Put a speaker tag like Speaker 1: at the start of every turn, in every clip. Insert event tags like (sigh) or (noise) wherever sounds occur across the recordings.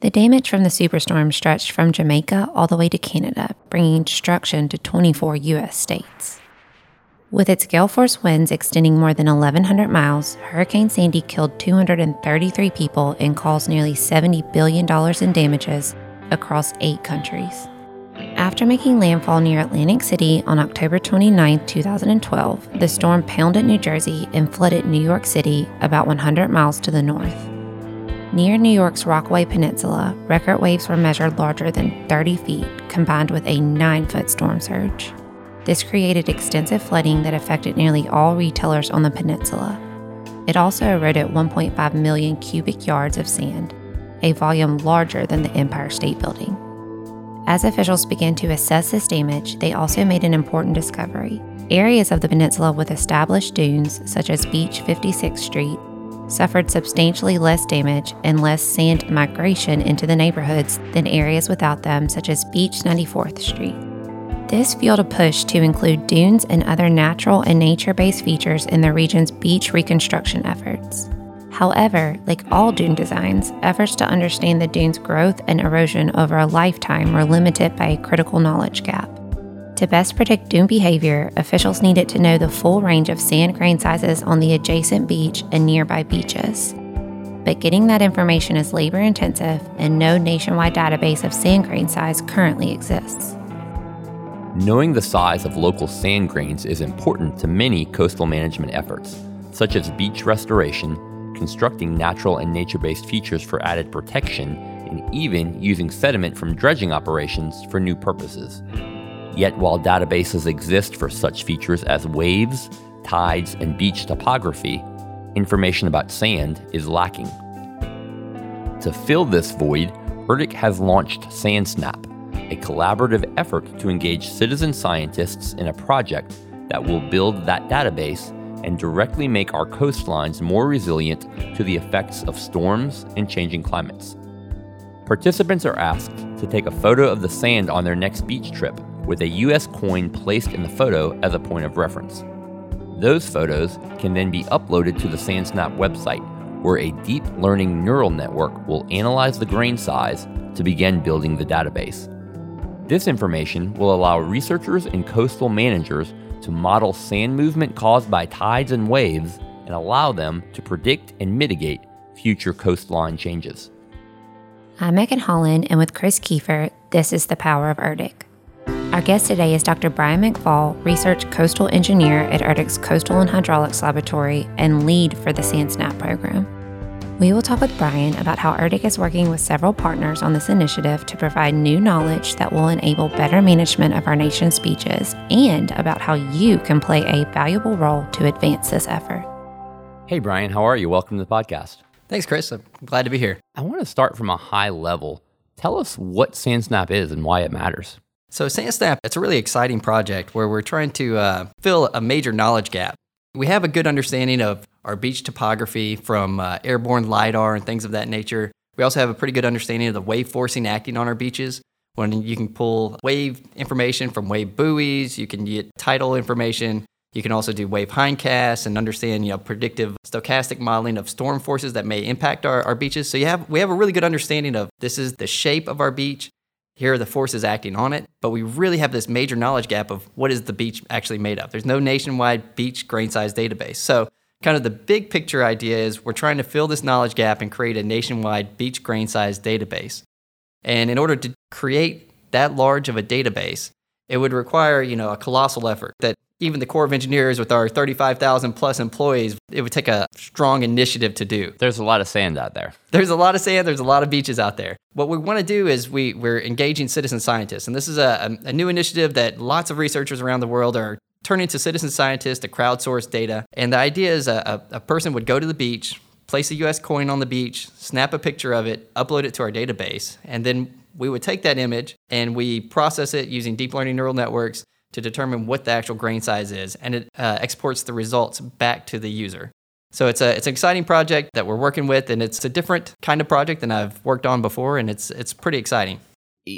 Speaker 1: The damage from the superstorm stretched from Jamaica all the way to Canada, bringing destruction to 24 U.S. states. With its gale force winds extending more than 1,100 miles, Hurricane Sandy killed 233 people and caused nearly $70 billion in damages across eight countries. After making landfall near Atlantic City on October 29, 2012, the storm pounded New Jersey and flooded New York City about 100 miles to the north. Near New York's Rockaway Peninsula, record waves were measured larger than 30 feet, combined with a 9 foot storm surge. This created extensive flooding that affected nearly all retailers on the peninsula. It also eroded 1.5 million cubic yards of sand, a volume larger than the Empire State Building. As officials began to assess this damage, they also made an important discovery. Areas of the peninsula with established dunes, such as Beach 56th Street, suffered substantially less damage and less sand migration into the neighborhoods than areas without them, such as Beach 94th Street. This fueled a push to include dunes and other natural and nature based features in the region's beach reconstruction efforts. However, like all dune designs, efforts to understand the dune's growth and erosion over a lifetime were limited by a critical knowledge gap. To best predict dune behavior, officials needed to know the full range of sand grain sizes on the adjacent beach and nearby beaches. But getting that information is labor intensive, and no nationwide database of sand grain size currently exists.
Speaker 2: Knowing the size of local sand grains is important to many coastal management efforts, such as beach restoration constructing natural and nature based features for added protection, and even using sediment from dredging operations for new purposes. Yet, while databases exist for such features as waves, tides, and beach topography, information about sand is lacking. To fill this void, ERDC has launched SandSnap, a collaborative effort to engage citizen scientists in a project that will build that database and directly make our coastlines more resilient to the effects of storms and changing climates. Participants are asked to take a photo of the sand on their next beach trip with a US coin placed in the photo as a point of reference. Those photos can then be uploaded to the SandSnap website, where a deep learning neural network will analyze the grain size to begin building the database. This information will allow researchers and coastal managers to model sand movement caused by tides and waves and allow them to predict and mitigate future coastline changes.
Speaker 1: I'm Megan Holland, and with Chris Kiefer, this is The Power of ERDC. Our guest today is Dr. Brian McFall, Research Coastal Engineer at ERDC's Coastal and Hydraulics Laboratory and lead for the SandSnap program. We will talk with Brian about how ERDC is working with several partners on this initiative to provide new knowledge that will enable better management of our nation's beaches and about how you can play a valuable role to advance this effort.
Speaker 2: Hey, Brian, how are you? Welcome to the podcast.
Speaker 3: Thanks, Chris. I'm glad to be here.
Speaker 2: I want to start from a high level. Tell us what SandSnap is and why it matters.
Speaker 3: So, SandSnap, it's a really exciting project where we're trying to uh, fill a major knowledge gap. We have a good understanding of our beach topography from uh, airborne LIDAR and things of that nature. We also have a pretty good understanding of the wave forcing acting on our beaches. When you can pull wave information from wave buoys, you can get tidal information. You can also do wave hindcasts and understand, you know, predictive stochastic modeling of storm forces that may impact our, our beaches. So you have we have a really good understanding of this is the shape of our beach. Here are the forces acting on it, but we really have this major knowledge gap of what is the beach actually made of. There's no nationwide beach grain size database. So kind of the big picture idea is we're trying to fill this knowledge gap and create a nationwide beach grain size database. And in order to create that large of a database, it would require, you know, a colossal effort that even the Corps of Engineers with our 35,000 plus employees, it would take a strong initiative to do.
Speaker 2: There's a lot of sand out there.
Speaker 3: There's a lot of sand, there's a lot of beaches out there. What we want to do is we, we're engaging citizen scientists. And this is a, a new initiative that lots of researchers around the world are turning to citizen scientists to crowdsource data. And the idea is a, a, a person would go to the beach, place a US coin on the beach, snap a picture of it, upload it to our database, and then we would take that image and we process it using deep learning neural networks to determine what the actual grain size is, and it uh, exports the results back to the user. So it's a it's an exciting project that we're working with, and it's a different kind of project than I've worked on before, and it's it's pretty exciting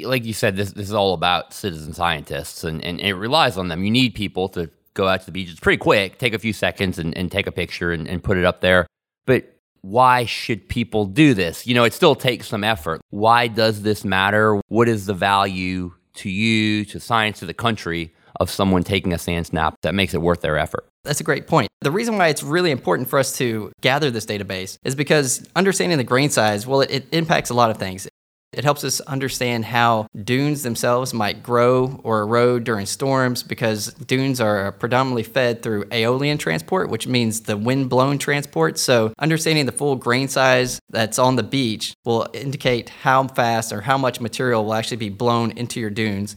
Speaker 2: like you said, this, this is all about citizen scientists, and, and it relies on them. You need people to go out to the beach. It's pretty quick, take a few seconds and, and take a picture and, and put it up there. But why should people do this? You know, it still takes some effort. Why does this matter? What is the value to you, to science, to the country of someone taking a sand snap that makes it worth their effort?
Speaker 3: That's a great point. The reason why it's really important for us to gather this database is because understanding the grain size, well, it, it impacts a lot of things. It helps us understand how dunes themselves might grow or erode during storms because dunes are predominantly fed through aeolian transport, which means the wind blown transport. So, understanding the full grain size that's on the beach will indicate how fast or how much material will actually be blown into your dunes.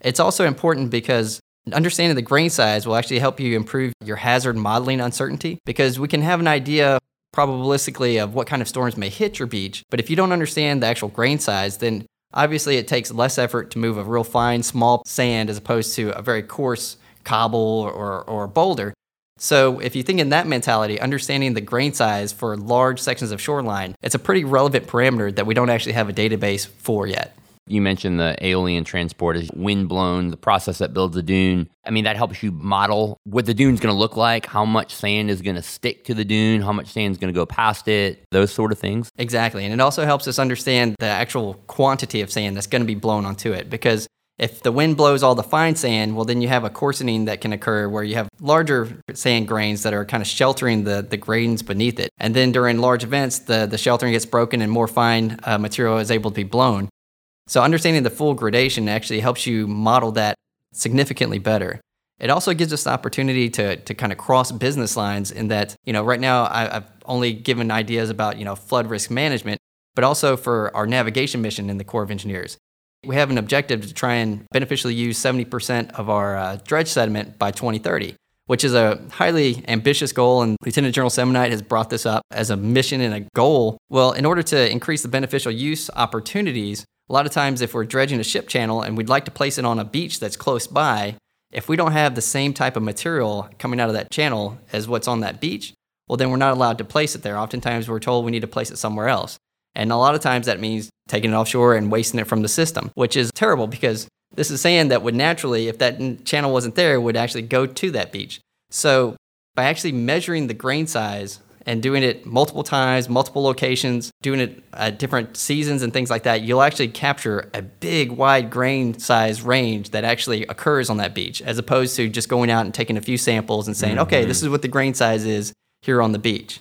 Speaker 3: It's also important because understanding the grain size will actually help you improve your hazard modeling uncertainty because we can have an idea probabilistically of what kind of storms may hit your beach. But if you don't understand the actual grain size, then obviously it takes less effort to move a real fine, small sand as opposed to a very coarse cobble or, or boulder. So, if you think in that mentality, understanding the grain size for large sections of shoreline, it's a pretty relevant parameter that we don't actually have a database for yet.
Speaker 2: You mentioned the aeolian transport is wind blown, the process that builds the dune. I mean, that helps you model what the dune's going to look like, how much sand is going to stick to the dune, how much sand is going to go past it, those sort of things.
Speaker 3: Exactly. And it also helps us understand the actual quantity of sand that's going to be blown onto it because if the wind blows all the fine sand, well, then you have a coarsening that can occur where you have larger sand grains that are kind of sheltering the, the grains beneath it. And then during large events, the, the sheltering gets broken and more fine uh, material is able to be blown. So understanding the full gradation actually helps you model that significantly better. It also gives us the opportunity to, to kind of cross business lines in that, you know, right now I, have only given ideas about, you know, flood risk management, but also for our navigation mission in the Corps of Engineers. We have an objective to try and beneficially use 70% of our uh, dredge sediment by 2030, which is a highly ambitious goal. And Lieutenant General Semonite has brought this up as a mission and a goal. Well, in order to increase the beneficial use opportunities, a lot of times, if we're dredging a ship channel and we'd like to place it on a beach that's close by, if we don't have the same type of material coming out of that channel as what's on that beach, well, then we're not allowed to place it there. Oftentimes, we're told we need to place it somewhere else. And a lot of times, that means taking it offshore and wasting it from the system, which is terrible because this is sand that would naturally, if that channel wasn't there, would actually go to that beach. So, by actually measuring the grain size and doing it multiple times, multiple locations, doing it at different seasons and things like that, you'll actually capture a big, wide grain size range that actually occurs on that beach, as opposed to just going out and taking a few samples and saying, mm-hmm. okay, this is what the grain size is here on the beach.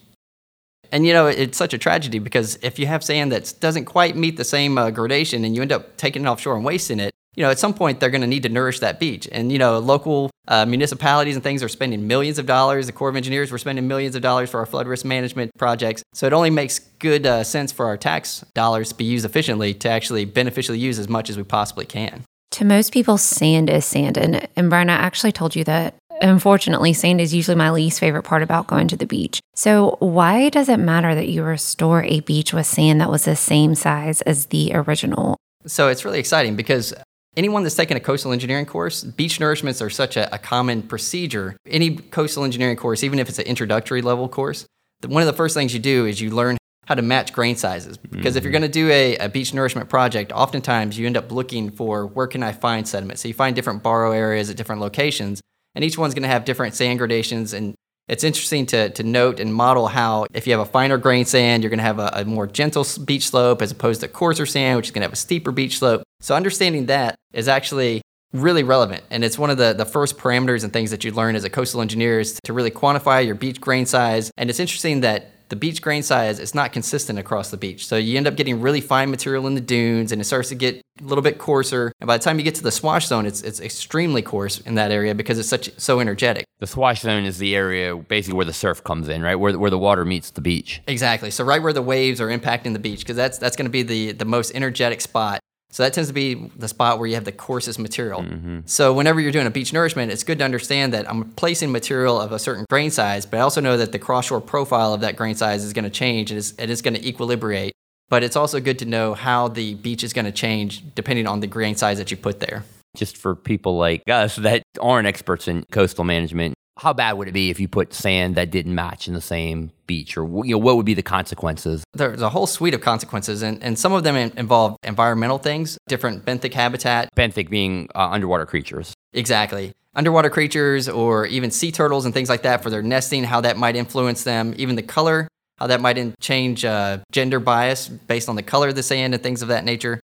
Speaker 3: And you know, it's such a tragedy because if you have sand that doesn't quite meet the same uh, gradation and you end up taking it offshore and wasting it, you know, at some point they're going to need to nourish that beach. And, you know, local uh, municipalities and things are spending millions of dollars. The Corps of Engineers, we're spending millions of dollars for our flood risk management projects. So it only makes good uh, sense for our tax dollars to be used efficiently to actually beneficially use as much as we possibly can.
Speaker 1: To most people, sand is sand. And, and Brian, I actually told you that Unfortunately, sand is usually my least favorite part about going to the beach. So, why does it matter that you restore a beach with sand that was the same size as the original?
Speaker 3: So, it's really exciting because Anyone that's taken a coastal engineering course, beach nourishments are such a, a, common procedure. Any coastal engineering course, even if it's an introductory level course, one of the first things you do is you learn how to match grain sizes. Because mm-hmm. if you're mm-hmm. going to do a, a, beach nourishment project, oftentimes you end up looking for where can I find sediment. So you find different borrow areas at different locations, and each one's going to have different sand gradations and it's interesting to, to note and model how if you have a finer grain sand, you're going to have a, a, more gentle beach slope as opposed to coarser sand, which is going to have a steeper beach slope. So understanding that is actually really relevant. And it's one of the, the first parameters and things that you learn as a coastal engineer is to really quantify your beach grain size. And it's interesting that the beach grain size is not consistent across the beach. So you end up getting really fine material in the dunes and it starts to get a little bit coarser. And by the time you get to the swash zone, it's, it's extremely coarse in that area because it's such so energetic.
Speaker 2: The swash zone is the area basically where the surf comes in, right? Where, where the water meets the beach.
Speaker 3: Exactly. So right where the waves are impacting the beach because that's, that's going to be the, the most energetic spot so that tends to be the spot where you have the coarsest material. Mm-hmm. So whenever you're doing a beach nourishment, it's good to understand that I'm placing material of a certain grain size, but I also know that the cross shore profile of that grain size is going to change and it is going to equilibrate. But it's also good to know how the beach is going to change depending on the grain size that you put there.
Speaker 2: Just for people like us that aren't experts in coastal management, how bad would it be if you put sand that didn't match in the same beach or you know what would be the consequences?
Speaker 3: There's a whole suite of consequences and, and some of them involve environmental things different benthic habitat.
Speaker 2: Benthic being uh, underwater creatures.
Speaker 3: Exactly. Underwater creatures or even sea turtles and things like that for their nesting how that might influence them even the color how that might in- change uh, gender bias based on the color of the sand and things of that nature.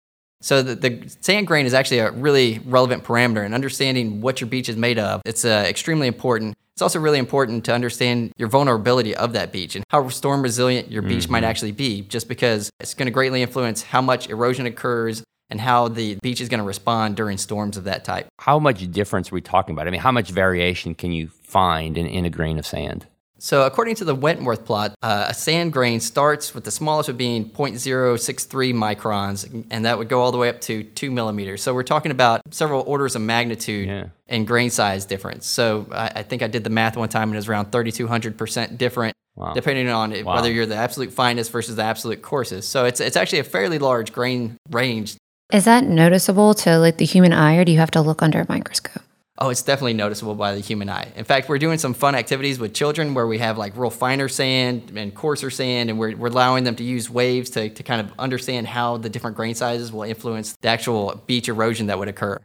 Speaker 3: So the, the, sand grain is actually a really relevant parameter, and understanding what your beach is made of, it's uh, extremely important. It's also really important to understand your vulnerability of that beach and how storm resilient your beach mm-hmm. might actually be, just because it's going to greatly influence how much erosion occurs and how the beach is going to respond during storms of that type.
Speaker 2: How much difference are we talking about? I mean, how much variation can you find in, in a grain of sand?
Speaker 3: So, according to the Wentworth plot, uh, a sand grain starts with the smallest of being 0.063 microns, and that would go all the way up to 2 millimeters. So, we're talking about several orders of magnitude yeah. in grain size difference. So, I, I, think I did the math one time, and it was around 3,200% different, wow. depending on wow. whether you're the absolute finest versus the absolute coarsest. So, it's, it's actually a fairly large grain range.
Speaker 1: Is that noticeable to like the human eye, or do you have to look under a microscope?
Speaker 3: Oh, it's definitely noticeable by the human eye. In fact, we're doing some fun activities with children where we have like real finer sand and coarser sand, and we're, we're allowing them to use waves to, to kind of understand how the different grain sizes will influence the actual beach erosion that would occur.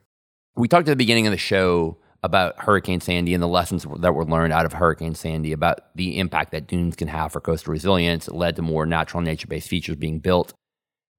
Speaker 2: We talked at the beginning of the show about Hurricane Sandy and the lessons that were learned out of Hurricane Sandy about the impact that dunes can have for coastal resilience. It led to more natural nature based features being built.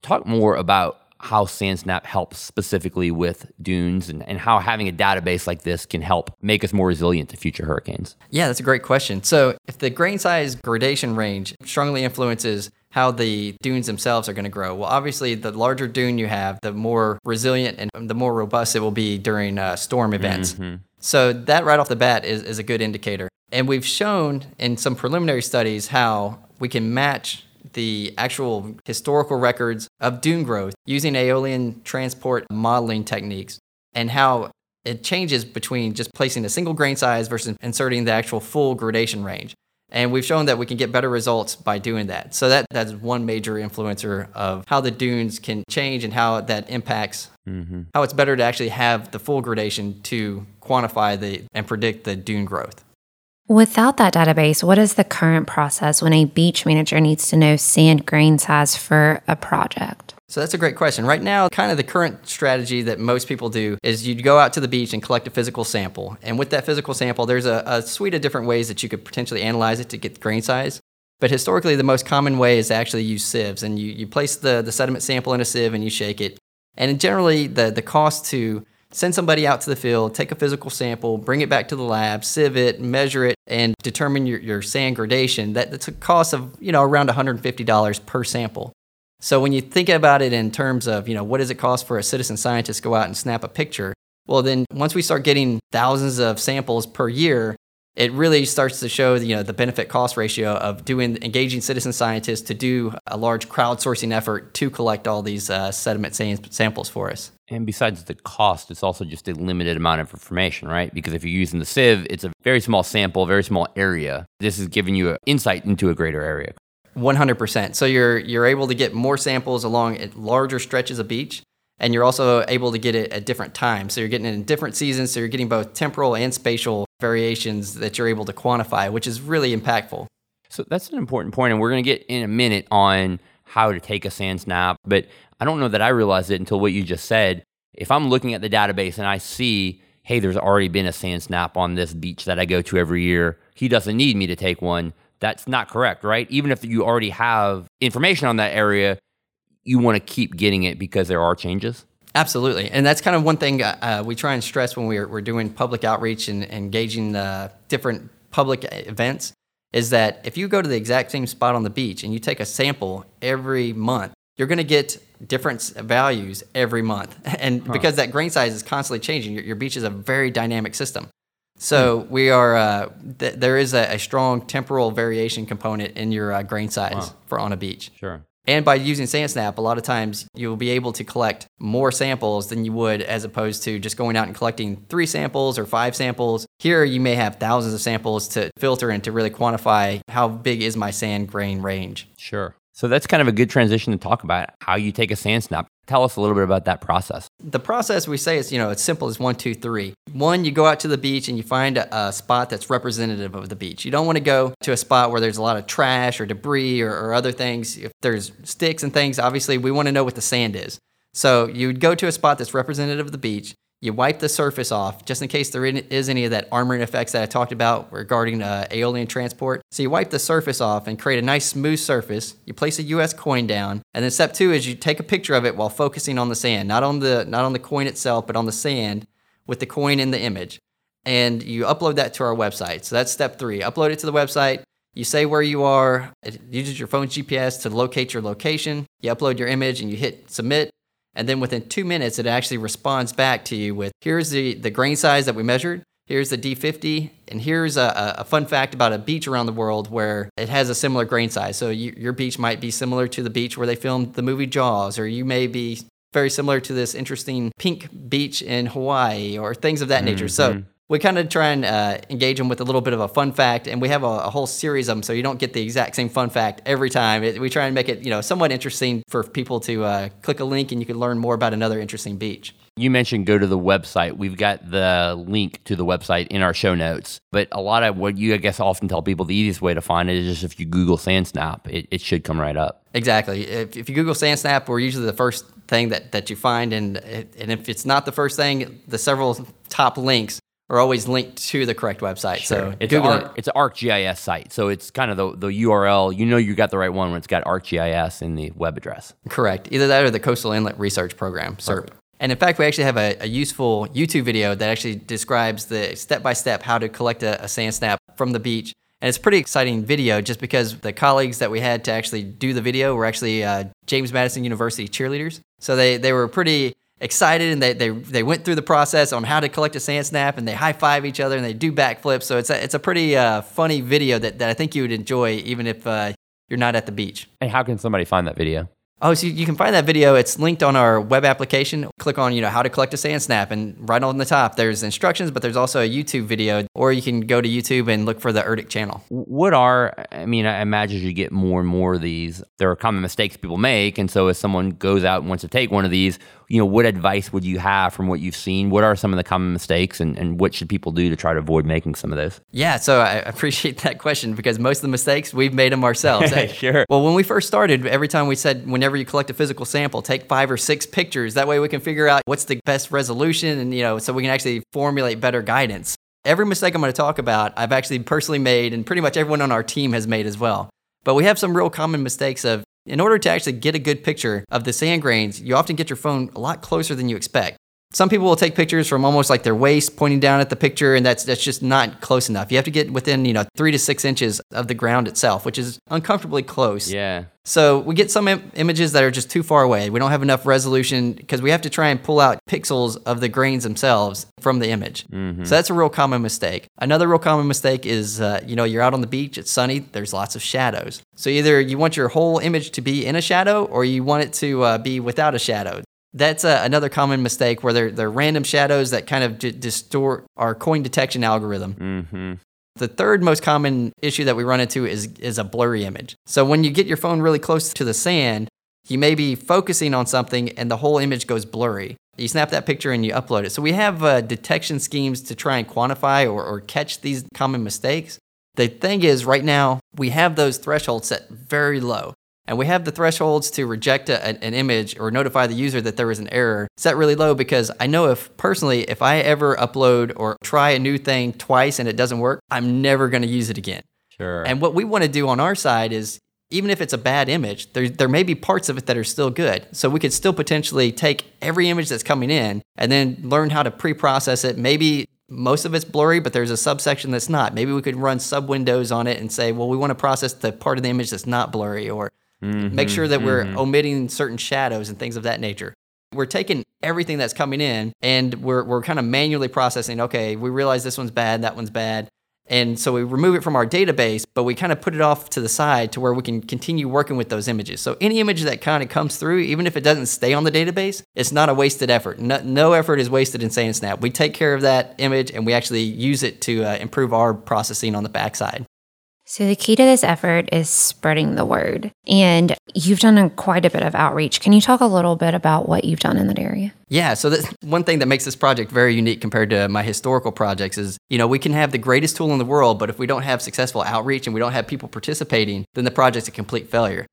Speaker 2: Talk more about how SandSnap helps specifically with dunes and, and how having a database like this can help make us more resilient to future hurricanes?
Speaker 3: Yeah, that's a great question. So, if the grain size gradation range strongly influences how the dunes themselves are going to grow. Well, obviously, the larger dune you have, the more resilient and the more robust it will be during uh, storm events. Mm-hmm. So, that right off the bat is, is a good indicator. And we've shown in some preliminary studies how we can match the actual historical records of dune growth using aeolian transport modeling techniques and how it changes between just placing a single grain size versus inserting the actual full gradation range. And we've shown that we can get better results by doing that. So that that's one major influencer of how the dunes can change and how that impacts mm-hmm. how it's better to actually have the full gradation to quantify the and predict the dune growth.
Speaker 1: Without that database, what is the current process when a beach manager needs to know sand grain size for a project?
Speaker 3: So that's a great question. Right now, kind of the current strategy that most people do is you'd go out to the beach and collect a physical sample. And with that physical sample, there's a, a suite of different ways that you could potentially analyze it to get grain size. But historically, the most common way is to actually use sieves. And you, you place the, the sediment sample in a sieve and you shake it. And generally, the, the cost to send somebody out to the field, take a physical sample, bring it back to the lab, sieve it, measure it, and determine your, your sand gradation, that, that's a cost of, you know, around $150 per sample. So when you think about it in terms of, you know, what does it cost for a citizen scientist to go out and snap a picture? Well, then once we start getting thousands of samples per year, it really starts to show you know the benefit cost ratio of doing engaging citizen scientists to do a large crowdsourcing effort to collect all these uh, sediment samples for us.
Speaker 2: And besides the cost, it's also just a limited amount of information, right? Because if you're using the sieve, it's a very small sample, very small area. This is giving you insight into a greater area.
Speaker 3: 100%. So you're you're able to get more samples along larger stretches of beach and you're also able to get it at different times. So you're getting it in different seasons, so you're getting both temporal and spatial variations that you're able to quantify, which is really impactful.
Speaker 2: So that's an important point, and we're going to get in a minute on how to take a sand snap, but I don't know that I realized it until what you just said. If I'm looking at the database and I see, hey, there's already been a sand snap on this beach that I go to every year, he doesn't need me to take one. That's not correct, right? Even if you already have information on that area, you want to keep getting it because there are changes?
Speaker 3: Absolutely. And that's kind of one thing uh, uh, we try and stress when we're, we're doing public outreach and, engaging uh, different public events is that if you go to the exact same spot on the beach and you take a sample every month, you're going to get different values every month. (laughs) And huh. because that grain size is constantly changing, your, your, beach is a very dynamic system. So hmm. we are uh, th- there is a, a, strong temporal variation component in your uh, grain size wow. for on a beach.
Speaker 2: Sure.
Speaker 3: And by using SandSnap, a lot of times you'll be able to collect more samples than you would as opposed to just going out and collecting three samples or five samples. Here, you may have thousands of samples to filter and to really quantify how big is my sand grain range.
Speaker 2: Sure. So that's kind of a good transition to talk about how you take a sand snap. Tell us a little bit about that process.
Speaker 3: The process we say is, you know, it's simple as one, two, three. One, you go out to the beach and you find a, a spot that's representative of the beach. You don't want to go to a spot where there's a lot of trash or debris or, or other things. If there's sticks and things, obviously we want to know what the sand is. So you would go to a spot that's representative of the beach. You wipe the surface off just in case there is any of that armoring effects that I talked about regarding uh, aeolian transport. So you wipe the surface off and create a nice smooth surface. You place a US coin down, and then step two is you take a picture of it while focusing on the sand, not on the not on the coin itself, but on the sand with the coin in the image. And you upload that to our website. So that's step three. Upload it to the website. You say where you are. It uses your phone's GPS to locate your location. You upload your image and you hit submit. And then within two minutes, it actually responds back to you with here's the, the grain size that we measured, here's the D50, and here's a, a fun fact about a beach around the world where it has a similar grain size. So you, your beach might be similar to the beach where they filmed the movie Jaws, or you may be very similar to this interesting pink beach in Hawaii, or things of that mm-hmm. nature. So mm-hmm we kind of try and uh, engage them with a little bit of a fun fact, and we have a, a, whole series of them, so you don't get the exact same fun fact every time. It, we try and make it, you know, somewhat interesting for people to uh, click a link and you can learn more about another interesting beach.
Speaker 2: You mentioned go to the website. We've got the link to the website in our show notes. But a lot of what you, I guess, often tell people the easiest way to find it is just if you Google SandSnap, it, it should come right up.
Speaker 3: Exactly. If, if you Google SandSnap, we're usually the first thing that, that you find. And, and if it's not the first thing, the several top links are always linked to the correct website. Sure. So
Speaker 2: it's Google an it's an ArcGIS site. So it's kind of the, the URL. You know you got the right one when it's got ArcGIS in the web address.
Speaker 3: Correct. Either that or the Coastal Inlet Research Program, CIRP. And in fact, we actually have a, a, useful YouTube video that actually describes the step by step how to collect a, a sand snap from the beach. And it's a pretty exciting video just because the colleagues that we had to actually do the video were actually uh, James Madison University cheerleaders. So they, they were pretty excited and they, they, they went through the process on how to collect a sand snap and they high five each other and they do backflips. So it's a, it's a pretty uh, funny video that, that I think you would enjoy even if uh, you're not at the beach.
Speaker 2: And how can somebody find that video?
Speaker 3: Oh, so you can find that video. It's linked on our web application. Click on, you know, how to collect a sand snap, and right on the top there's instructions, but there's also a YouTube video, or you can go to YouTube and look for the ERDC channel.
Speaker 2: What are, I mean, I imagine you get more and more of these. There are common mistakes people make, and so if someone goes out and wants to take one of these, you know, what advice would you have from what you've seen? What are some of the common mistakes and, and what should people do to try to avoid making some of those?
Speaker 3: Yeah, so I (laughs) appreciate that question because most of the mistakes, we've made them ourselves. (laughs)
Speaker 2: sure.
Speaker 3: Well, when we first started, every time we said, whenever you collect a physical sample, take five or six pictures. That way we can figure out what's the best resolution and, you know, so we can actually formulate better guidance. Every mistake I'm going to talk about, I've actually personally made, and pretty much everyone on our team has made as well. But we have some real common mistakes of in order to actually get a good picture of the sand grains, you often get your phone a lot closer than you expect. Some people will take pictures from almost like their waist pointing down at the picture, and that's that's just not close enough. You have to get within, you know, three to six inches of the ground itself, which is uncomfortably close.
Speaker 2: Yeah.
Speaker 3: So we get some Im- images that are just too far away. We don't have enough resolution because we have to try and pull out pixels of the grains themselves from the image. Mm-hmm. So that's a real common mistake. Another real common mistake is, uh, you know, you're out on the beach, it's sunny, there's lots of shadows. So either you want your whole image to be in a shadow or you want it to uh, be without a shadow. That's uh, another common mistake where they're, they're random shadows that kind of d- distort our coin detection algorithm. Mm-hmm. The third most common issue that we run into is, is a blurry image. So when you get your phone really close to the sand, you may be focusing on something and the whole image goes blurry. You snap that picture and you upload it. So we have uh, detection schemes to try and quantify or, or catch these common mistakes. The thing is, right now, we have those thresholds set very low. And we have the thresholds to reject a, an image or notify the user that there was an error set really low because I know if personally, if I ever upload or try a new thing twice and it doesn't work, I'm never going to use it again.
Speaker 2: Sure.
Speaker 3: And what we want to do on our side is even if it's a bad image, there, there may be parts of it that are still good. So we could still potentially take every image that's coming in and then learn how to pre process it. Maybe most of it's blurry, but there's a subsection that's not. Maybe we could run sub windows on it and say, well, we want to process the part of the image that's not blurry, or Mm-hmm, make sure that we're mm-hmm. omitting certain shadows and things of that nature. We're taking everything that's coming in and we're, we're kind of manually processing, okay, we realize this one's bad, that one's bad. And so we remove it from our database, but we kind of put it off to the side to where we can continue working with those images. So any image that kind of comes through, even if it doesn't stay on the database, it's not a wasted effort. No, no effort is wasted in SandSnap. We take care of that image and we actually use it to uh, improve our processing on the backside.
Speaker 1: So, the key to this effort is spreading the word. And you've done a, quite a bit of outreach. Can you talk a little bit about what you've done in that area?
Speaker 3: Yeah, so one thing that makes this project very unique compared to my historical projects is, you know, we can have the greatest tool in the world, but if we don't have successful outreach and we don't have people participating, then the project's a complete failure.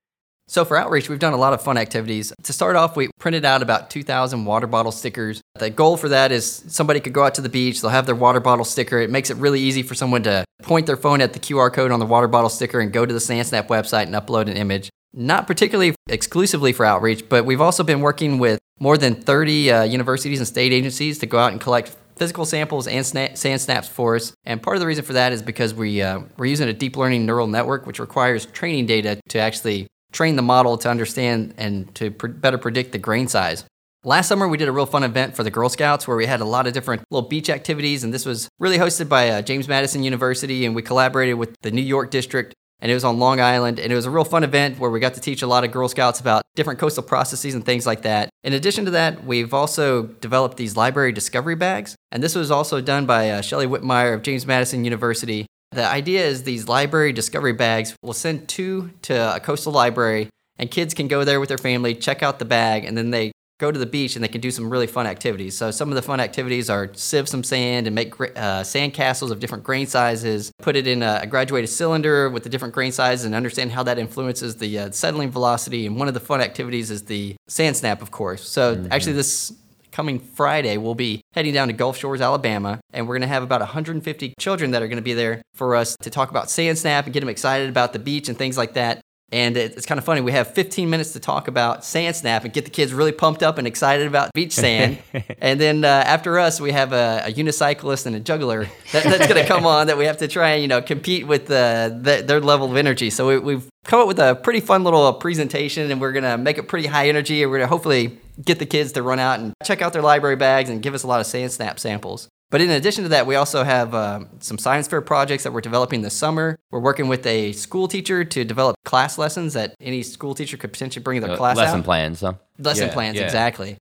Speaker 3: So for outreach, we've done a lot of fun activities. To start off, we printed out about 2,000 water bottle stickers. The goal for that is somebody could go out to the beach, they'll have their water bottle sticker. It makes it really easy for someone to point their phone at the QR code on the water bottle sticker and go to the SandSnap website and upload an image. Not particularly exclusively for outreach, but we've also been working with more than 30 uh, universities and state agencies to go out and collect physical samples and sna- sand snaps for us. And part of the reason for that is because we, uh, we're using a deep learning neural network, which requires training data to actually train the model to understand and to pr- better predict the grain size. Last summer, we did a real fun event for the Girl Scouts where we had a lot of different little beach activities, and this was really hosted by uh, James Madison University, and we collaborated with the New York District, and it was on Long Island, and it was a real fun event where we got to teach a lot of Girl Scouts about different coastal processes and things like that. In addition to that, we've also developed these library discovery bags, and this was also done by uh, Shelley Whitmeyer of James Madison University, the idea is these library discovery bags will send two to a coastal library, and kids can go there with their family, check out the bag, and then they go to the beach and they can do some really fun activities. So some of the fun activities are sieve some sand and make uh, sand castles of different grain sizes, put it in a, graduated cylinder with the different grain sizes and understand how that influences the uh, settling velocity. And one of the fun activities is the sand snap, of course. So mm-hmm. actually this coming Friday, we'll be heading down to Gulf Shores, Alabama, and we're going to have about 150 children that are going to be there for us to talk about sand snap and get them excited about the beach and things like that. And it's kind of funny. We have 15 minutes to talk about sand snap and get the kids really pumped up and excited about beach sand. (laughs) and then uh, after us, we have a, a unicyclist and a juggler that, that's going to come on that we have to try and you know compete with uh, the, their level of energy. So we, have come up with a pretty fun little presentation, and we're going to make it pretty high energy. And we're going to hopefully get the kids to run out and check out their library bags and give us a lot of sand snap samples. But in addition to that, we also have uh, some science fair projects that we're developing this summer. We're working with a school teacher to develop class lessons that any school teacher could potentially bring their uh, class
Speaker 2: lesson
Speaker 3: out.
Speaker 2: plans, huh?
Speaker 3: Lesson yeah, plans, yeah. exactly.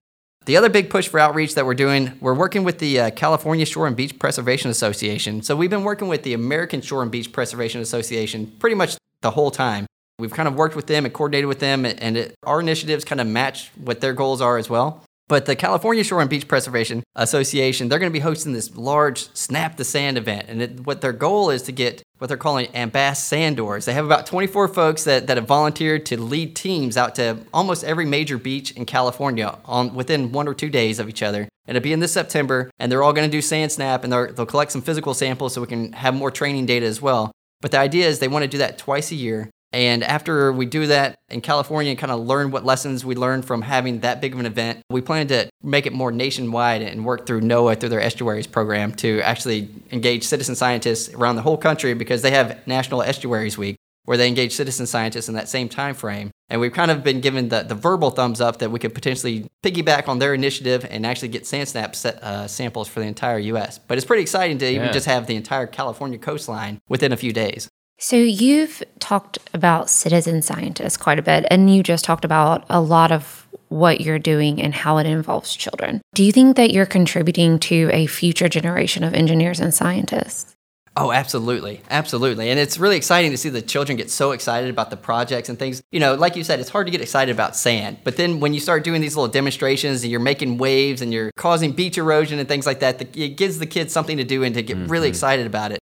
Speaker 3: The other big push for outreach that we're doing, we're working with the uh, California Shore and Beach Preservation Association. So we've been working with the American Shore and Beach Preservation Association pretty much the whole time. We've kind of worked with them and coordinated with them, and it, our initiatives kind of match what their goals are as well. But the California Shore and Beach Preservation Association, they're going to be hosting this large Snap the Sand event. And it, what their goal is to get what they're calling Ambass Sandors. They have about 24 folks that, that have volunteered to lead teams out to almost every major beach in California on within one or two days of each other. And it'll be in this September, and they're all going to do sand snap, and they'll collect some physical samples so we can have more training data as well. But the idea is they want to do that twice a year. And after we do that in California and kind of learn what lessons we learned from having that big of an event, we plan to make it more nationwide and work through NOAA through their estuaries program to actually engage citizen scientists around the whole country because they have National Estuaries Week where they engage citizen scientists in that same time frame. And we've kind of been given the, the verbal thumbs up that we could potentially piggyback on their initiative and actually get SandSnap set, uh, samples for the entire U.S. But it's pretty exciting to yeah. even just have the entire California coastline within a few days.
Speaker 1: So, you've talked about citizen scientists quite a bit, and you just talked about a lot of what you're doing and how it involves children. Do you think that you're contributing to a future generation of engineers and scientists?
Speaker 3: Oh, absolutely. Absolutely. And it's really exciting to see the children get so excited about the projects and things. You know, like you said, it's hard to get excited about sand. But then when you start doing these little demonstrations and you're making waves and you're causing beach erosion and things like that, it gives the kids something to do and to get mm-hmm. really excited about it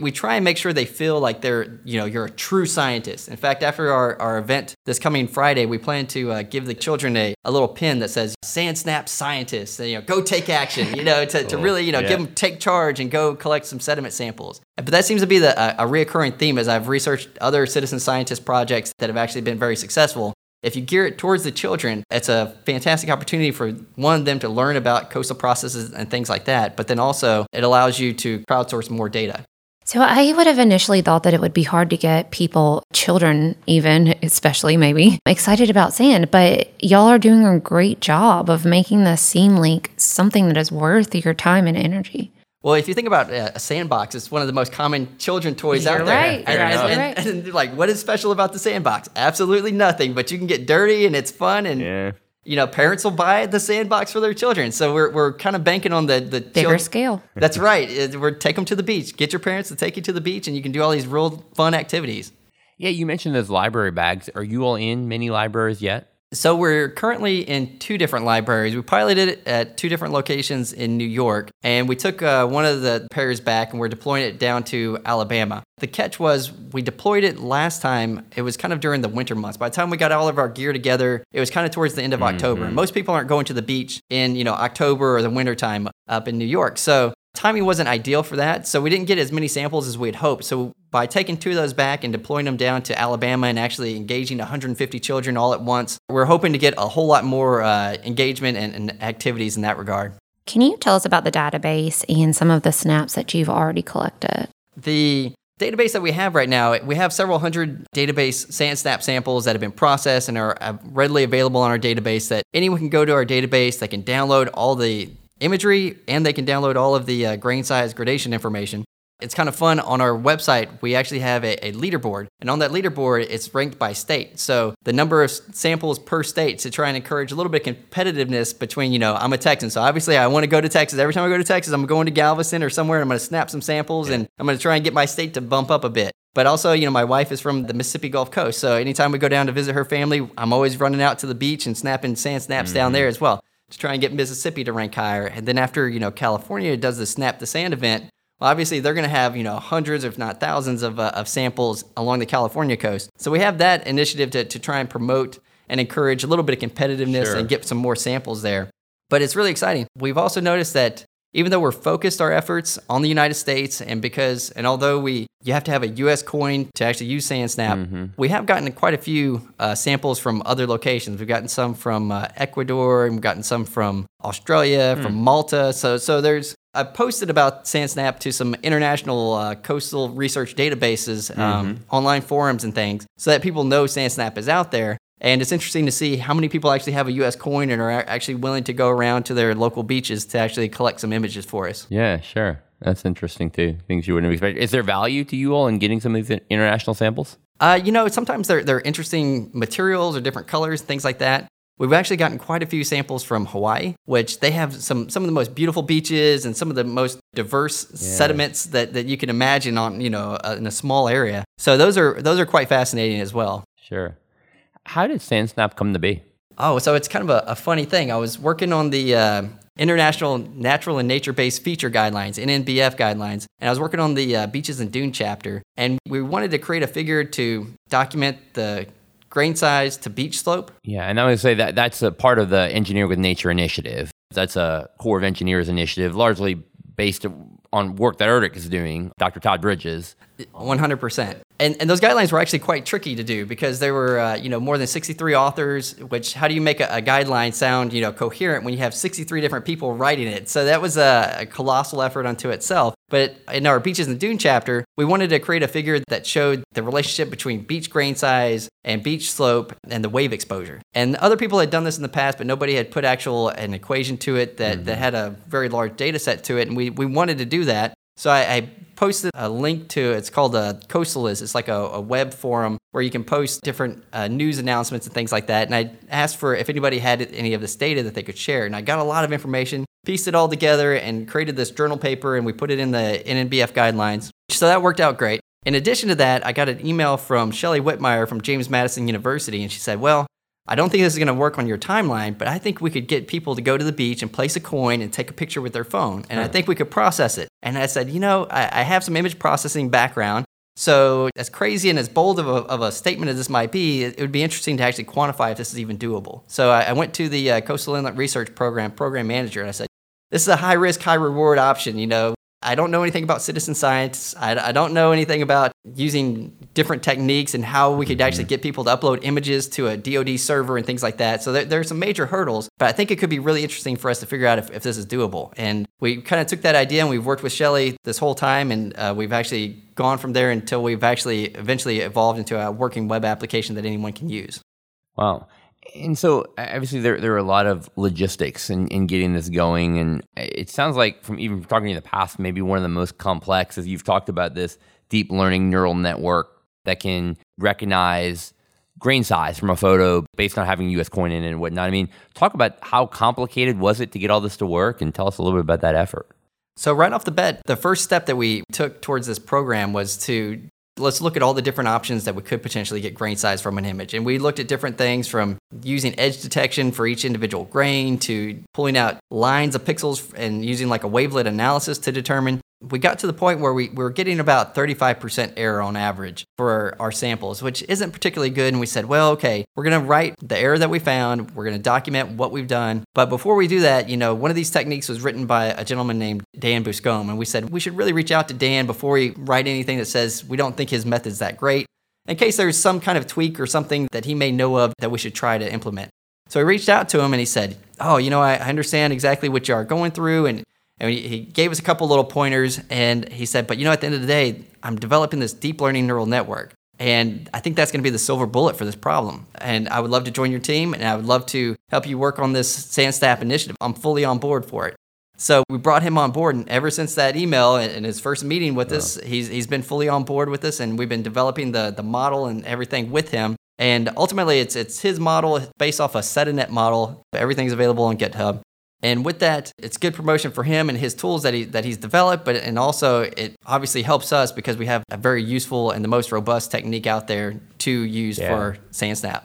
Speaker 3: we try and make sure they feel like they're, you know, you're a true scientist. In fact, after our, our event this coming Friday, we plan to uh, give the children a, a little pin that says Sand Snap Scientist, and, you know, go take action, you know, to, to really, you know, yeah. give them take charge and go collect some sediment samples. But that seems to be the, a, a reoccurring theme as I've researched other citizen scientist projects that have actually been very successful. If you gear it towards the children, it's a fantastic opportunity for one of them to learn about coastal processes and things like that. But then also, it allows you to crowdsource more data.
Speaker 1: So I would have initially thought that it would be hard to get people, children even, especially maybe, excited about sand, but y'all are doing a great job of making this seem like something that is worth your time and energy.
Speaker 3: Well, if you think about uh, a sandbox, it's one of the most common children toys
Speaker 1: You're
Speaker 3: out there.
Speaker 1: Right. And, and,
Speaker 3: right. And, and, like, what is special about the sandbox? Absolutely nothing. But you can get dirty and it's fun and yeah you know, parents will buy the sandbox for their children. So we're, we're kind of banking on the, the
Speaker 1: bigger children. scale.
Speaker 3: That's right. We're take them to the beach. Get your parents to take you to the beach, and you can do all these real fun activities.
Speaker 2: Yeah, you mentioned those library bags. Are you all in many libraries yet?
Speaker 3: So we're currently in two different libraries. We piloted it at two different locations in New York, and we took uh, one of the pairs back and we're deploying it down to Alabama. The catch was we deployed it last time. It was kind of during the winter months. By the time we got all of our gear together, it was kind of towards the end of mm-hmm. October. And most people aren't going to the beach in you know October or the winter time up in New York. So timing wasn't ideal for that. So we didn't get as many samples as we had hoped. So by taking two of those back and deploying them down to Alabama and actually engaging 150 children all at once, we're hoping to get a whole lot more uh, engagement and, and activities in that regard.
Speaker 1: Can you tell us about the database and some of the snaps that you've already collected?
Speaker 3: The database that we have right now, we have several hundred database sand snap samples that have been processed and are uh, readily available on our database that anyone can go to our database, they can download all the imagery and they can download all of the uh, grain size gradation information. It's kind of fun. On our website, we actually have a, a, leaderboard, and on that leaderboard, it's ranked by state. So the number of samples per state to try and encourage a little bit of competitiveness between, you know, I'm a Texan, so obviously I want to go to Texas. Every time I go to Texas, I'm going to Galveston or somewhere, and I'm going to snap some samples, yeah. and I'm going to try and get my state to bump up a bit. But also, you know, my wife is from the Mississippi Gulf Coast, so anytime we go down to visit her family, I'm always running out to the beach and snapping sand snaps mm-hmm. down there as well to try and get Mississippi to rank higher. And then after, you know, California does the Snap the Sand event, well, obviously they're going to have, you know, hundreds, if not thousands of, uh, of samples along the California coast. So we have that initiative to, to try and promote and encourage a little bit of competitiveness sure. and get some more samples there. But it's really exciting. We've also noticed that even though we're focused our efforts on the United States and because and although we you have to have a US coin to actually use SandSnap, mm-hmm. we have gotten quite a few uh, samples from other locations. We've gotten some from uh, Ecuador and we've gotten some from Australia, mm. from Malta. So so there's I posted about SandSnap to some international uh, coastal research databases, um, mm-hmm. online forums, and things, so that people know SandSnap is out there. And it's interesting to see how many people actually have a US coin and are actually willing to go around to their local beaches to actually collect some images for us.
Speaker 2: Yeah, sure. That's interesting too. Things you wouldn't expect. Is there value to you all in getting some of these international samples?
Speaker 3: Uh, you know, sometimes they're, they're interesting materials or different colors, things like that. We've actually gotten quite a few samples from Hawaii, which they have some some of the most beautiful beaches and some of the most diverse yeah. sediments that, that you can imagine on you know uh, in a small area. So those are those are quite fascinating as well.
Speaker 2: Sure. How did SandSnap come to be?
Speaker 3: Oh, so it's kind of a, a funny thing. I was working on the uh, International Natural and Nature Based Feature Guidelines, NNBF guidelines, and I was working on the uh, Beaches and Dune chapter. And we wanted to create a figure to document the grain size to beach slope.
Speaker 2: Yeah, and I would say that that's a part of the Engineer with Nature initiative. That's a Corps of Engineers initiative, largely based on work that ERDC is doing, Dr. Todd Bridges.
Speaker 3: 100%. And, and those guidelines were actually quite tricky to do because there were, uh, you know, more than 63 authors, which how do you make a, a, guideline sound, you know, coherent when you have 63 different people writing it? So that was a, a colossal effort unto itself. But in our Beaches and Dune chapter, we wanted to create a figure that showed the relationship between beach grain size and beach slope and the wave exposure. And other people had done this in the past, but nobody had put actual an equation to it that, mm-hmm. that had a very large data set to it. And we, we wanted to do that. So I, I posted a link to it's called a Coastalist. It's like a, a web forum where you can post different uh, news announcements and things like that. And I asked for if anybody had any of this data that they could share. And I got a lot of information, pieced it all together, and created this journal paper. And we put it in the NNBF guidelines. So that worked out great. In addition to that, I got an email from Shelley Whitmeyer from James Madison University, and she said, Well, I don't think this is going to work on your timeline, but I think we could get people to go to the beach and place a coin and take a picture with their phone. And I think we could process it. And I said, you know, I, I have some image processing background. So, as crazy and as bold of a, of a, statement as this might be, it, would be interesting to actually quantify if this is even doable. So, I, I went to the uh, Coastal Inlet Research Program program manager and I said, this is a high risk, high reward option. You know, I don't know anything about citizen science. I, I, don't know anything about using different techniques and how we could actually mm-hmm. get people to upload images to a DoD server and things like that. So there, there, are some major hurdles, but I think it could be really interesting for us to figure out if, if this is doable. And we kind of took that idea and we've worked with Shelley this whole time, and uh, we've actually gone from there until we've actually eventually evolved into a working web application that anyone can use.
Speaker 2: Wow. And so, obviously, there there are a lot of logistics in, in getting this going, and uh, it sounds like from even talking in the past, maybe one of the most complex, as you've talked about this deep learning neural network that can recognize grain size from a photo based on having a US coin in it and whatnot. I mean, talk about how complicated was it to get all this to work, and tell us a little bit about that effort.
Speaker 3: So right off the bat, the first step that we took towards this program was to let's look at all the different options that we could potentially get grain size from an image. And we looked at different things from using edge detection for each individual grain to pulling out lines of pixels and using like a wavelet analysis to determine. We got to the point where we, we were getting about 35% error on average for our, samples, which isn't particularly good. And we said, well, okay, we're going to write the error that we found. We're going to document what we've done. But before we do that, you know, one of these techniques was written by a gentleman named Dan Buscombe. And we said, we should really reach out to Dan before we write anything that says we don't think his method's that great in case there's some kind of tweak or something that he may know of that we should try to implement. So I reached out to him and he said, Oh, you know, I understand exactly what you are going through. And, and he gave us a couple little pointers and he said, But you know, at the end of the day, I'm developing this deep learning neural network. And I think that's going to be the silver bullet for this problem. And I would love to join your team and I would love to help you work on this SandSnap initiative. I'm fully on board for it. So we brought him on board, and ever since that email and his first meeting with us, he's he's been fully on board with us, and we've been developing the the model and everything with him. And ultimately, it's it's his model based off a SediNet model. Everything's available on GitHub. And with that, it's good promotion for him and his tools that he that he's developed, but and also it obviously helps us because we have a very useful and the most robust technique out there to use yeah. for SandSnap.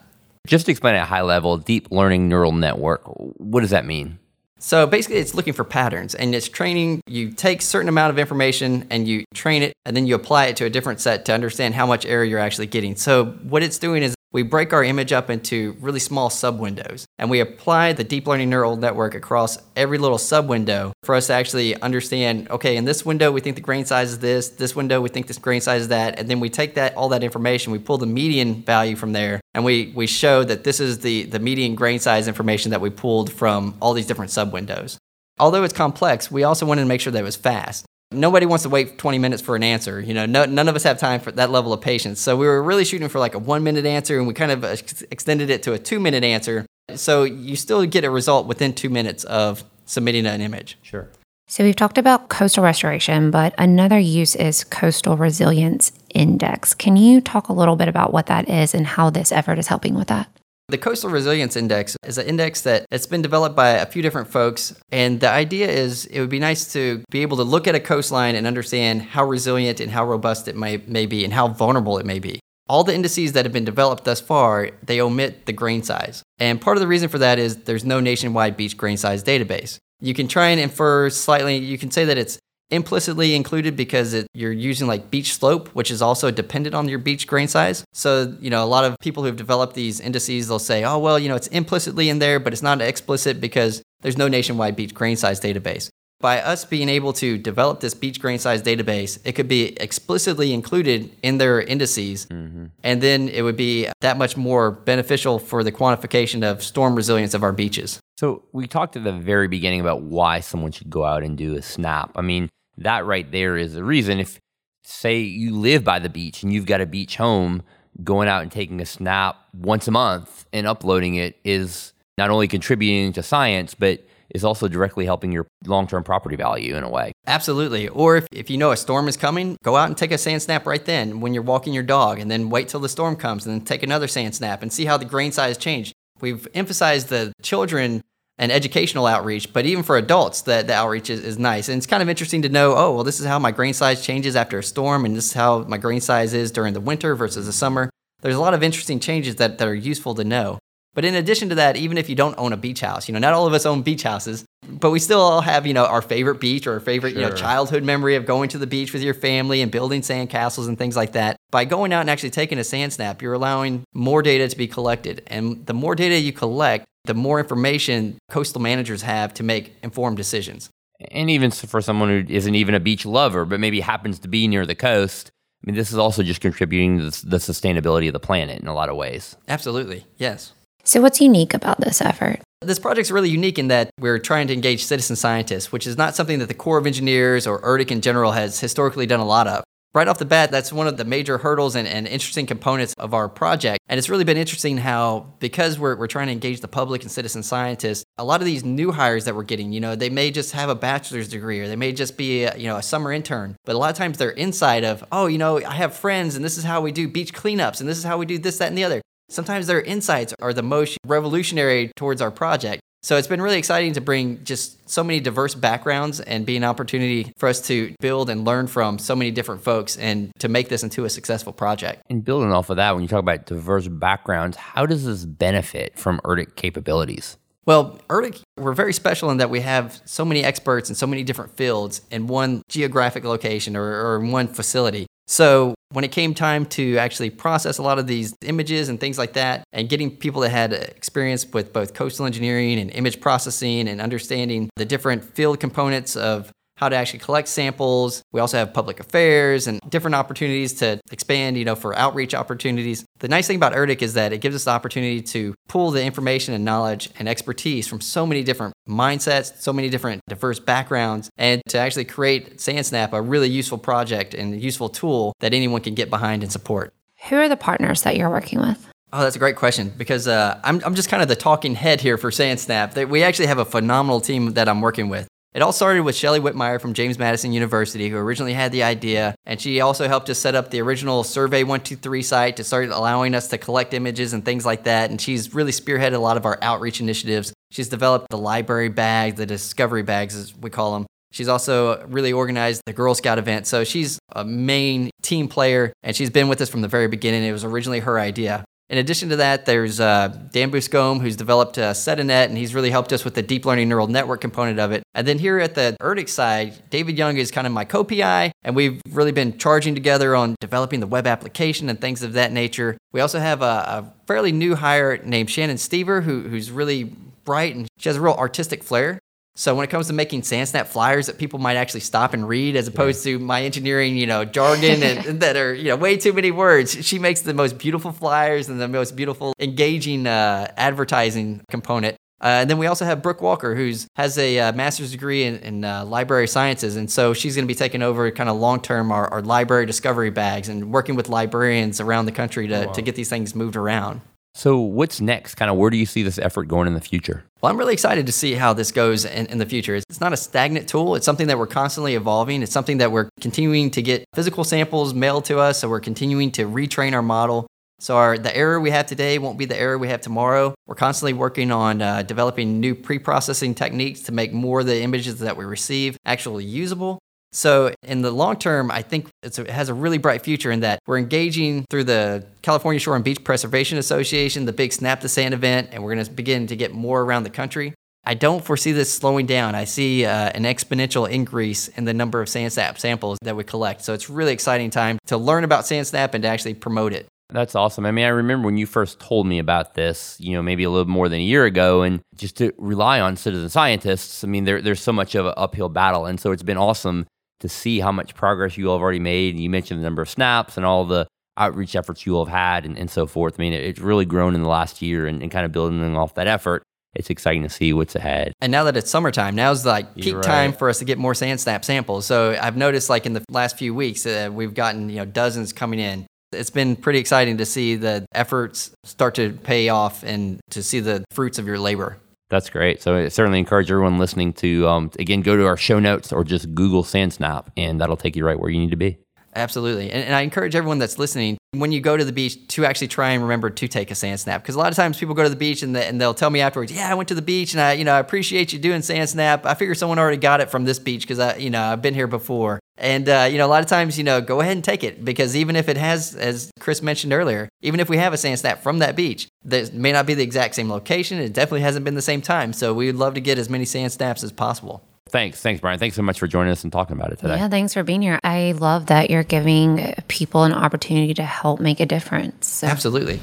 Speaker 2: Just to explain at a high level, deep learning neural network. What does that mean?
Speaker 3: So basically, it's looking for patterns and it's training. You take certain amount of information and you train it, and then you apply it to a different set to understand how much error you're actually getting. So, what it's doing is we break our image up into really small sub windows and we apply the deep learning neural network across every little sub window for us to actually understand okay in this window we think the grain size is this this window we think this grain size is that and then we take that all that information we pull the median value from there and we we show that this is the the median grain size information that we pulled from all these different sub windows although it's complex we also wanted to make sure that it was fast nobody wants to wait 20 minutes for an answer. You know, no, none of us have time for that level of patience. So we were really shooting for like a one minute answer, and we kind of ex- extended it to a two minute answer. So you still get a result within two minutes of submitting an image.
Speaker 2: Sure.
Speaker 1: So we've talked about coastal restoration, but another use is coastal resilience index. Can you talk a little bit about what that is and how this effort is helping with that?
Speaker 3: The Coastal Resilience Index is an index that it's been developed by a few different folks, and the idea is it would be nice to be able to look at a coastline and understand how resilient and how robust it may, may be and how vulnerable it may be. All the indices that have been developed thus far, they omit the grain size. And part of the reason for that is there's no nationwide beach grain size database. You can try and infer slightly, you can say that it's implicitly included because it, you're using like beach slope, which is also dependent on your beach grain size. So, you know, a lot of people who've developed these indices, they'll say, oh, well, you know, it's implicitly in there, but it's not explicit because there's no nationwide beach grain size database. By us being able to develop this beach grain size database, it could be explicitly included in their indices, mm-hmm. and then it would be that much more beneficial for the quantification of storm resilience of our beaches.
Speaker 2: So, we talked at the very beginning about why someone should go out and do a snap. I mean, that right there is the reason. If, say, you live by the beach and you've got a beach home, going out and taking a snap once a month and uploading it is not only contributing to science, but is also directly helping your long term property value in a way.
Speaker 3: Absolutely. Or if, if you know a storm is coming, go out and take a sand snap right then when you're walking your dog, and then wait till the storm comes and then take another sand snap and see how the grain size changed. We've emphasized the children and educational outreach, but even for adults, the, the outreach is, is nice. And it's kind of interesting to know, oh, well, this is how my grain size changes after a storm, and this is how my grain size is during the winter versus the summer. There's a lot of interesting changes that, that are useful to know. But in addition to that, even if you don't own a beach house, you know, not all of us own beach houses, but we still all have, you know, our favorite beach or our favorite, sure. you know, childhood memory of going to the beach with your family and building sand castles and things like that. By going out and actually taking a sand snap, you're allowing more data to be collected. And the more data you collect, the more information coastal managers have to make informed decisions.
Speaker 2: And even for someone who isn't even a beach lover, but maybe happens to be near the coast, I mean, this is also just contributing to the sustainability of the planet in a lot of ways.
Speaker 3: Absolutely, yes.
Speaker 1: So, what's unique about this effort?
Speaker 3: This project's really unique in that we're trying to engage citizen scientists, which is not something that the Corps of Engineers or ERDC in general has historically done a lot of. Right off the bat, that's one of the major hurdles and, and interesting components of our project. And it's really been interesting how, because we're, we're trying to engage the public and citizen scientists, a lot of these new hires that we're getting, you know, they may just have a bachelor's degree or they may just be, a, you know, a summer intern. But a lot of times they're inside of, oh, you know, I have friends and this is how we do beach cleanups and this is how we do this, that, and the other. Sometimes their insights are the most revolutionary towards our project. So it's been really exciting to bring just so many diverse backgrounds and be an opportunity for us to build and learn from so many different folks and to make this into a successful project.
Speaker 2: And building off of that, when you talk about diverse backgrounds, how does this benefit from ERDC capabilities?
Speaker 3: Well, ERDC, we're very special in that we have so many experts in so many different fields in one geographic location or, or in one facility. So when it came time to actually process a lot of these images and things like that, and getting people that had experience with both coastal engineering and image processing and understanding the different field components of how to actually collect samples. We also have public affairs and different opportunities to expand, you know, for outreach opportunities. The nice thing about ERDC is that it gives us the opportunity to pull the information and knowledge and expertise from so many different mindsets, so many different diverse backgrounds, and to actually create SandSnap a really useful project and useful tool that anyone can get behind and support.
Speaker 1: Who are the partners that you're working with?
Speaker 3: Oh, that's a great question because uh, I'm, I'm just kind of the talking head here for SandSnap. We actually have a phenomenal team that I'm working with. It all started with Shelley Whitmeyer from James Madison University, who originally had the idea, and she also helped us set up the original Survey 123 site to start allowing us to collect images and things like that. And she's really spearheaded a lot of our outreach initiatives. She's developed the library bag, the discovery bags, as we call them. She's also really organized the Girl Scout event. So she's a main team player, and she's been with us from the very beginning. It was originally her idea. In addition to that, there's uh, Dan Buscombe, who's developed uh, SediNet, and he's really helped us with the deep learning neural network component of it. And then here at the ERDC side, David Young is kind of my co-PI, and we've really been charging together on developing the web application and things of that nature. We also have a, a fairly new hire named Shannon Stever, who, who's really bright and she has a real artistic flair. So when it comes to making SandSnap flyers that people might actually stop and read, as opposed yeah. to my engineering, you know, jargon and (laughs) that are you know way too many words, she makes the most beautiful flyers and the most beautiful, engaging uh, advertising component. Uh, and then we also have Brooke Walker, who has a uh, master's degree in, in uh, library sciences. And so she's going to be taking over kind of long term our, our, library discovery bags and working with librarians around the country to, oh, wow. to get these things moved around.
Speaker 2: So, what's next? Kind of where do you see this effort going in the future?
Speaker 3: Well, I'm really excited to see how this goes in, in, the future. It's not a stagnant tool, it's something that we're constantly evolving. It's something that we're continuing to get physical samples mailed to us, so we're continuing to retrain our model. So, our, the error we have today won't be the error we have tomorrow. We're constantly working on uh, developing new pre processing techniques to make more of the images that we receive actually usable. So, in the long term, I think a, it has a really bright future in that we're engaging through the California Shore and Beach Preservation Association, the big Snap the Sand event, and we're going to begin to get more around the country. I don't foresee this slowing down. I see uh, an exponential increase in the number of SandSnap samples that we collect. So, it's really exciting time to learn about SandSnap and to actually promote it.
Speaker 2: That's awesome. I mean, I remember when you first told me about this, you know, maybe a little more than a year ago, and just to rely on citizen scientists, I mean, there, there's so much of an uphill battle. And so it's been awesome to see how much progress you all have already made. You mentioned the number of snaps and all the outreach efforts you all have had and, and so forth. I mean, it, it's really grown in the last year and, and, kind of building off that effort. It's exciting to see what's ahead.
Speaker 3: And now that it's summertime, now's like peak right. time for us to get more sand snap samples. So I've noticed like in the last few weeks, uh, we've gotten, you know, dozens coming in. It's been pretty exciting to see the efforts start to pay off and to see the fruits of your labor.
Speaker 2: That's great. So I certainly encourage everyone listening to, um, again, go to our show notes or just Google SandSnap, and that'll take you right where you need to be.
Speaker 3: Absolutely. And, and, I encourage everyone that's listening, when you go to the beach, to actually try and remember to take a sand snap Because a lot of times people go to the beach and, the, and they'll tell me afterwards, yeah, I went to the beach and I, you know, I appreciate you doing sand snap I figure someone already got it from this beach because I, you know, I've been here before. And, uh, you know, a lot of times, you know, go ahead and take it because even if it has, as Chris mentioned earlier, even if we have a sand snap from that beach, that may not be the exact same location. It definitely hasn't been the same time. So we would love to get as many sand snaps as possible.
Speaker 2: Thanks. Thanks, Brian. Thanks so much for joining us and talking about it today.
Speaker 1: Yeah, thanks for being here. I love that you're giving people an opportunity to help make a difference.
Speaker 3: So. Absolutely.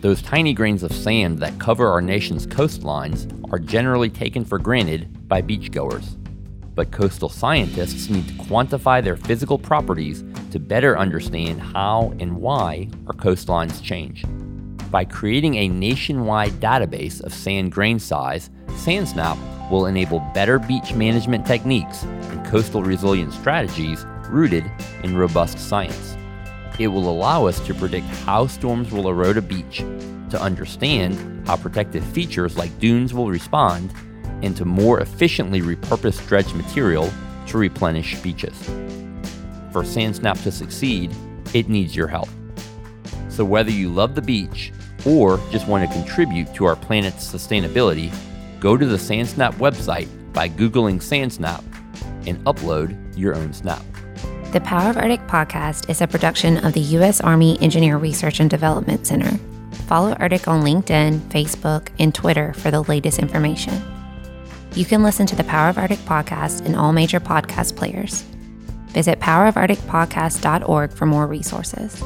Speaker 2: Those tiny grains of sand that cover our nation's coastlines are generally taken for granted by beachgoers. But coastal scientists need to quantify their physical properties to better understand how and why our coastlines change. By creating a nationwide database of sand grain size, SandSnap will enable better beach management techniques and coastal resilience strategies rooted in robust science. It will allow us to predict how storms will erode a beach, to understand how protective features like dunes will respond, and to more efficiently repurpose dredge material to replenish beaches. For SandSnap to succeed, it needs your help. So, whether you love the beach or just want to contribute to our planet's sustainability, Go to the SandSnap website by Googling SandSnap and upload your own snap.
Speaker 1: The Power of ERDC podcast is a production of the U.S. Army Engineer Research and Development Center. Follow ERDC on LinkedIn, Facebook, and Twitter for the latest information. You can listen to the Power of ERDC podcast in all major podcast players. Visit powerofERDCpodcast.org for more resources.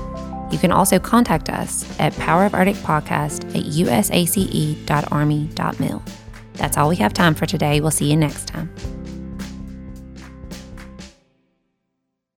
Speaker 1: You can also contact us at powerofERDCpodcast at usace.army.mil. That's all we have time for today. We'll see you next time.